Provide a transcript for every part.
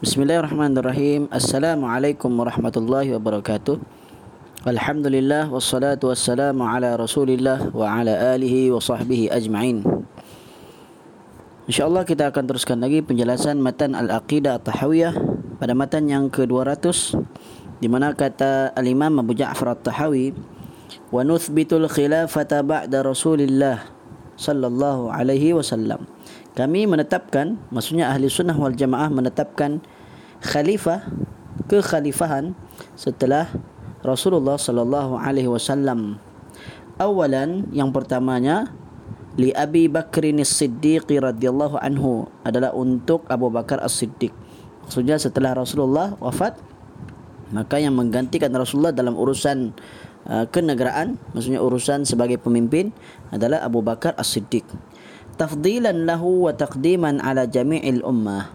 Bismillahirrahmanirrahim. Assalamualaikum warahmatullahi wabarakatuh. Alhamdulillah wassalatu wassalamu ala Rasulillah wa ala alihi wa sahbihi ajma'in. InsyaAllah kita akan teruskan lagi penjelasan matan Al-Aqidah At-Tahawiyah pada matan yang ke-200 di mana kata Al-Imam Abu Ja'far At-Tahawi wa nuthbitul khilafata ba'da Rasulillah sallallahu alaihi wasallam. Kami menetapkan maksudnya ahli sunnah wal jamaah menetapkan khalifah kekhalifahan setelah Rasulullah sallallahu alaihi wasallam. Awalan yang pertamanya li Abi Bakr As-Siddiq radhiyallahu anhu adalah untuk Abu Bakar As-Siddiq. Maksudnya setelah Rasulullah wafat maka yang menggantikan Rasulullah dalam urusan uh, kenegaraan maksudnya urusan sebagai pemimpin adalah Abu Bakar As-Siddiq. Tafdilan lahu wa taqdiman ala jami'il ummah.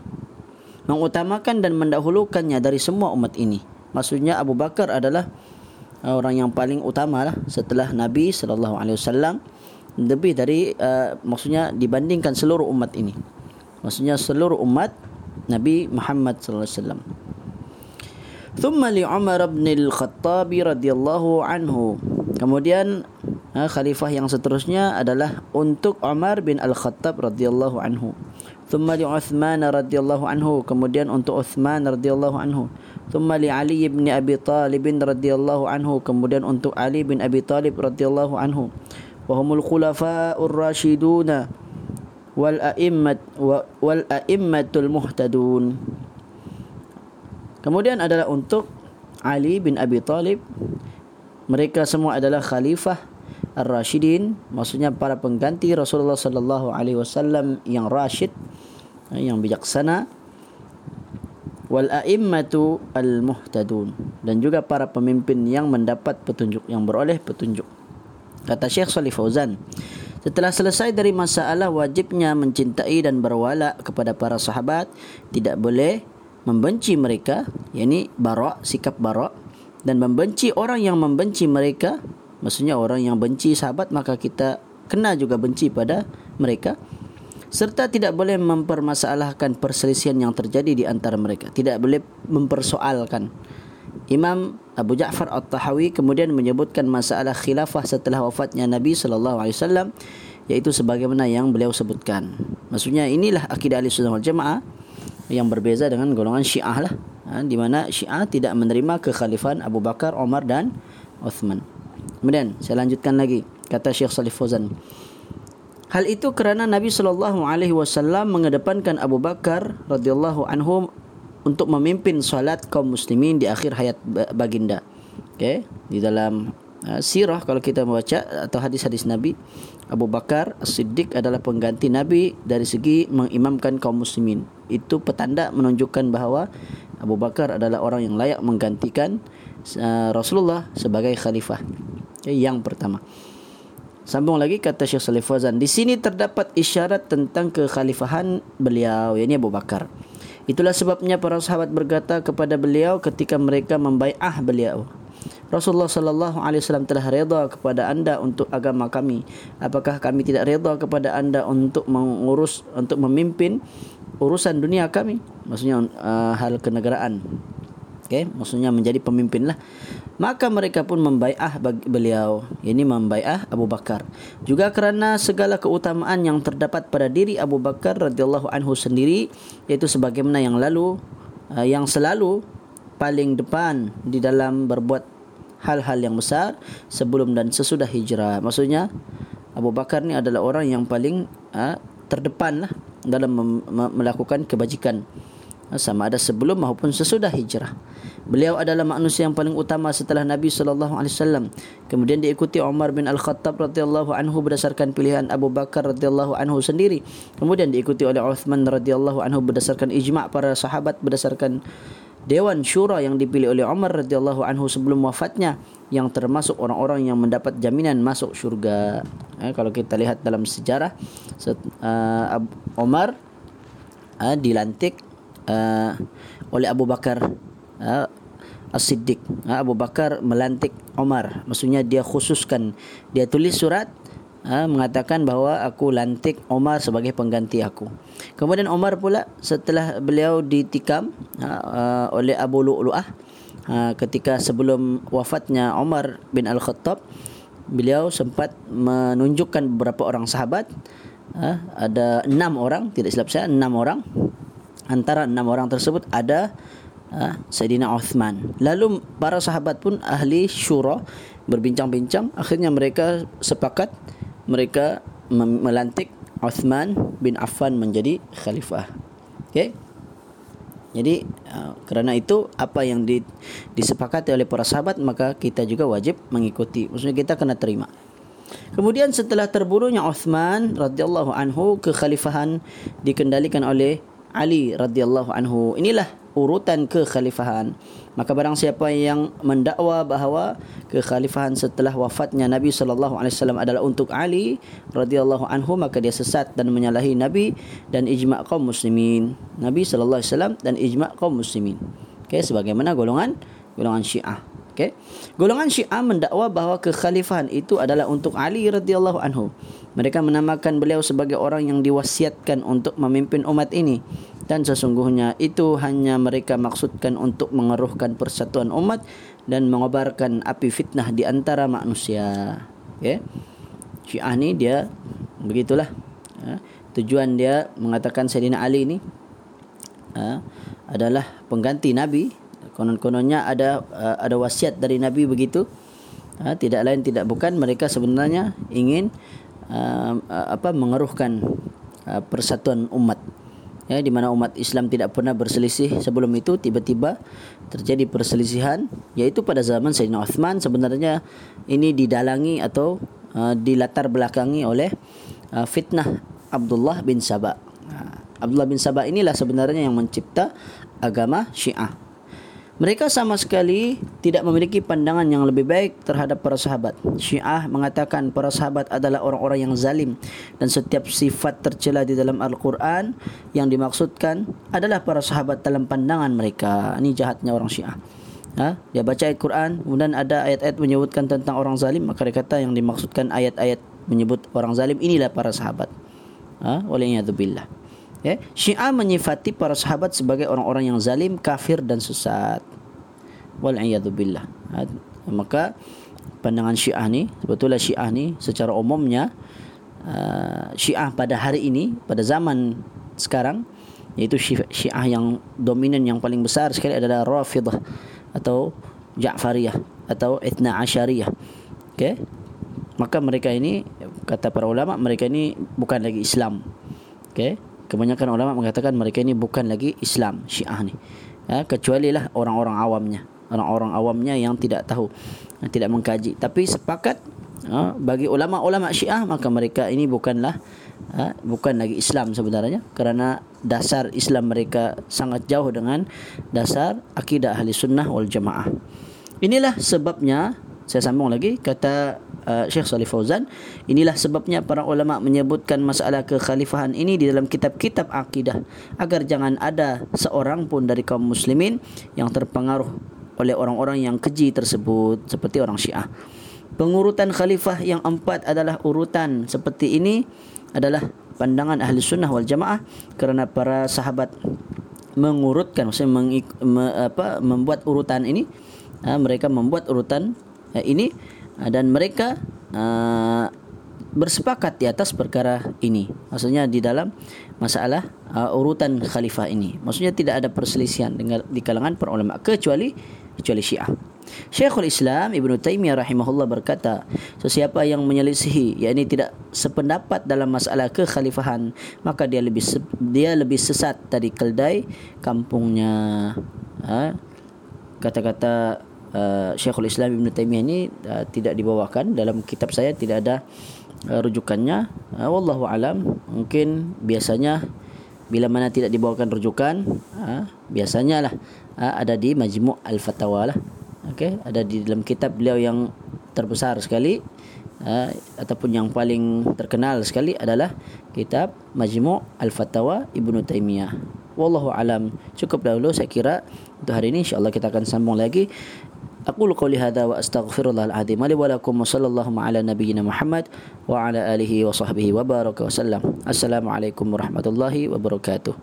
Mengutamakan dan mendahulukannya dari semua umat ini. Maksudnya Abu Bakar adalah orang yang paling utama lah setelah Nabi sallallahu alaihi wasallam. Lebih dari uh, maksudnya dibandingkan seluruh umat ini. Maksudnya seluruh umat Nabi Muhammad sallallahu alaihi wasallam Thumma li Umar bin Al-Khattab radhiyallahu anhu. Kemudian ha, khalifah yang seterusnya adalah untuk Umar bin Al-Khattab radhiyallahu anhu. Thumma li Uthman radhiyallahu anhu. Kemudian untuk Uthman radhiyallahu anhu. Thumma li Ali bin Abi Talib radhiyallahu anhu. Kemudian untuk Ali bin Abi Talib radhiyallahu anhu. Wahumul khulafa'ur rasyiduna wal a'immat wal a'immatul muhtadun. Kemudian adalah untuk Ali bin Abi Talib. Mereka semua adalah khalifah ar-rasyidin maksudnya para pengganti Rasulullah sallallahu alaihi wasallam yang rasyid yang bijaksana wal a'immatu al muhtadun dan juga para pemimpin yang mendapat petunjuk yang beroleh petunjuk kata Syekh Salih Fauzan setelah selesai dari masalah wajibnya mencintai dan berwala kepada para sahabat tidak boleh membenci mereka yakni bara sikap bara dan membenci orang yang membenci mereka Maksudnya orang yang benci sahabat maka kita kena juga benci pada mereka serta tidak boleh mempermasalahkan perselisihan yang terjadi di antara mereka. Tidak boleh mempersoalkan. Imam Abu Ja'far At-Tahawi kemudian menyebutkan masalah khilafah setelah wafatnya Nabi sallallahu alaihi wasallam yaitu sebagaimana yang beliau sebutkan. Maksudnya inilah akidah Ahlussunnah wal Jamaah yang berbeza dengan golongan Syiah lah. Ha, di mana Syiah tidak menerima kekhalifahan Abu Bakar, Umar dan Uthman. Kemudian saya lanjutkan lagi kata Syekh Salih Fauzan. Hal itu kerana Nabi sallallahu alaihi wasallam mengedepankan Abu Bakar radhiyallahu anhu untuk memimpin solat kaum muslimin di akhir hayat baginda. Okey, di dalam sirah kalau kita membaca atau hadis-hadis Nabi, Abu Bakar As-Siddiq adalah pengganti Nabi dari segi mengimamkan kaum muslimin. Itu petanda menunjukkan bahawa Abu Bakar adalah orang yang layak menggantikan uh, Rasulullah sebagai khalifah. Okay, yang pertama. Sambung lagi kata Syekh Salih Fazan. Di sini terdapat isyarat tentang kekhalifahan beliau. Ini Abu Bakar. Itulah sebabnya para sahabat berkata kepada beliau ketika mereka membai'ah beliau. Rasulullah sallallahu alaihi wasallam telah redha kepada anda untuk agama kami. Apakah kami tidak redha kepada anda untuk mengurus untuk memimpin urusan dunia kami? Maksudnya uh, hal kenegaraan. Okey, maksudnya menjadi pemimpin lah. Maka mereka pun membai'ah beliau. Ini membai'ah Abu Bakar. Juga kerana segala keutamaan yang terdapat pada diri Abu Bakar radhiyallahu anhu sendiri yaitu sebagaimana yang lalu uh, yang selalu paling depan di dalam berbuat hal-hal yang besar sebelum dan sesudah hijrah. Maksudnya Abu Bakar ni adalah orang yang paling uh, terdepan lah dalam melakukan kebajikan sama ada sebelum maupun sesudah hijrah. Beliau adalah manusia yang paling utama setelah Nabi sallallahu alaihi wasallam. Kemudian diikuti Umar bin Al-Khattab radhiyallahu anhu berdasarkan pilihan Abu Bakar radhiyallahu anhu sendiri. Kemudian diikuti oleh Uthman radhiyallahu anhu berdasarkan ijma' para sahabat berdasarkan Dewan Syura yang dipilih oleh Umar radhiyallahu anhu sebelum wafatnya yang termasuk orang-orang yang mendapat jaminan masuk syurga. Eh, kalau kita lihat dalam sejarah uh, Umar uh, dilantik uh, oleh Abu Bakar uh, As-Siddiq. Uh, Abu Bakar melantik Umar. Maksudnya dia khususkan dia tulis surat ha, mengatakan bahawa aku lantik Omar sebagai pengganti aku. Kemudian Omar pula setelah beliau ditikam ha, uh, oleh Abu Lu'lu'ah ha, ketika sebelum wafatnya Omar bin Al-Khattab beliau sempat menunjukkan beberapa orang sahabat. Ha, ada enam orang tidak silap saya enam orang. Antara enam orang tersebut ada ha, Sayyidina Uthman. Lalu para sahabat pun ahli syura berbincang-bincang. Akhirnya mereka sepakat mereka melantik Uthman bin Affan menjadi khalifah. Okey. Jadi uh, kerana itu apa yang di, disepakati oleh para sahabat maka kita juga wajib mengikuti. Maksudnya kita kena terima. Kemudian setelah terbunuhnya Uthman radhiyallahu anhu kekhalifahan dikendalikan oleh Ali radhiyallahu anhu. Inilah urutan kekhalifahan. Maka barang siapa yang mendakwa bahawa kekhalifahan setelah wafatnya Nabi sallallahu alaihi wasallam adalah untuk Ali radhiyallahu anhu maka dia sesat dan menyalahi Nabi dan ijma' kaum muslimin. Nabi sallallahu alaihi wasallam dan ijma' kaum muslimin. Okey sebagaimana golongan golongan Syiah. Okey. Golongan Syiah mendakwa bahawa kekhalifahan itu adalah untuk Ali radhiyallahu anhu. Mereka menamakan beliau sebagai orang yang diwasiatkan untuk memimpin umat ini dan sesungguhnya itu hanya mereka maksudkan untuk mengeruhkan persatuan umat dan mengobarkan api fitnah di antara manusia. Okay? Syiah ni dia begitulah. Ha? Tujuan dia mengatakan Sayyidina Ali ni ha? adalah pengganti Nabi. Konon-kononnya ada uh, ada wasiat dari Nabi begitu. Ha? Tidak lain tidak bukan mereka sebenarnya ingin uh, uh, apa mengeruhkan uh, persatuan umat ya di mana umat Islam tidak pernah berselisih sebelum itu tiba-tiba terjadi perselisihan yaitu pada zaman Sayyidina Uthman sebenarnya ini didalangi atau uh, dilatar belakangi oleh uh, fitnah Abdullah bin Sabah. Abdullah bin Sabah inilah sebenarnya yang mencipta agama Syiah mereka sama sekali tidak memiliki pandangan yang lebih baik terhadap para sahabat. Syiah mengatakan para sahabat adalah orang-orang yang zalim dan setiap sifat tercela di dalam Al-Quran yang dimaksudkan adalah para sahabat dalam pandangan mereka. Ini jahatnya orang Syiah. Ha? Dia baca ayat Quran, kemudian ada ayat-ayat menyebutkan tentang orang zalim, maka dia kata yang dimaksudkan ayat-ayat menyebut orang zalim inilah para sahabat. Ha? Waliyahzubillah. Ya, Syiah menyifati para sahabat sebagai orang-orang yang zalim, kafir dan sesat. Wal billah. Ha, maka pandangan Syiah ni, sebetulnya Syiah ni secara umumnya uh, Syiah pada hari ini, pada zaman sekarang iaitu Syiah yang dominan yang paling besar sekali adalah Rafidah atau Ja'fariyah atau Ithna Asyariyah. Okey. Maka mereka ini kata para ulama mereka ini bukan lagi Islam. Okey kebanyakan ulama mengatakan mereka ini bukan lagi Islam Syiah ni. Ya, kecuali lah orang-orang awamnya. Orang-orang awamnya yang tidak tahu yang tidak mengkaji. Tapi sepakat ya, bagi ulama-ulama Syiah maka mereka ini bukanlah ya, bukan lagi Islam sebenarnya. Kerana dasar Islam mereka sangat jauh dengan dasar akidah ahli sunnah wal jamaah. Inilah sebabnya saya sambung lagi kata uh, Syekh Salih Fauzan. Inilah sebabnya para ulama menyebutkan masalah kekhalifahan ini di dalam kitab-kitab akidah. Agar jangan ada seorang pun dari kaum muslimin yang terpengaruh oleh orang-orang yang keji tersebut seperti orang Syiah. Pengurutan khalifah yang empat adalah urutan seperti ini adalah pandangan ahli sunnah wal jamaah kerana para sahabat mengurutkan maksudnya mengik, me, apa, membuat urutan ini. Ha, mereka membuat urutan uh, ini dan mereka uh, bersepakat di atas perkara ini maksudnya di dalam masalah uh, urutan khalifah ini maksudnya tidak ada perselisihan dengan di kalangan para ulama kecuali kecuali Syiah Syekhul Islam Ibn Taimiyah rahimahullah berkata, sesiapa yang menyelisihi yakni tidak sependapat dalam masalah kekhalifahan, maka dia lebih dia lebih sesat dari keldai kampungnya. Ha? Kata-kata uh, Syekhul Islam Ibn Taymiyah ini uh, tidak dibawakan. Dalam kitab saya tidak ada uh, rujukannya. Uh, wallahu alam. Mungkin biasanya bila mana tidak dibawakan rujukan uh, biasanya lah uh, ada di Majmu' Al-Fatawa lah. Okey ada di dalam kitab beliau yang terbesar sekali uh, ataupun yang paling terkenal sekali adalah kitab Majmu' Al-Fatawa Ibnu Taimiyah wallahu alam. Cukup dahulu saya kira untuk hari ini. Insyaallah kita akan sambung lagi أقول قولي هذا وأستغفر الله العظيم لي ولكم وصلى الله على نبينا محمد وعلى آله وصحبه وبارك وسلم. السلام عليكم ورحمة الله وبركاته.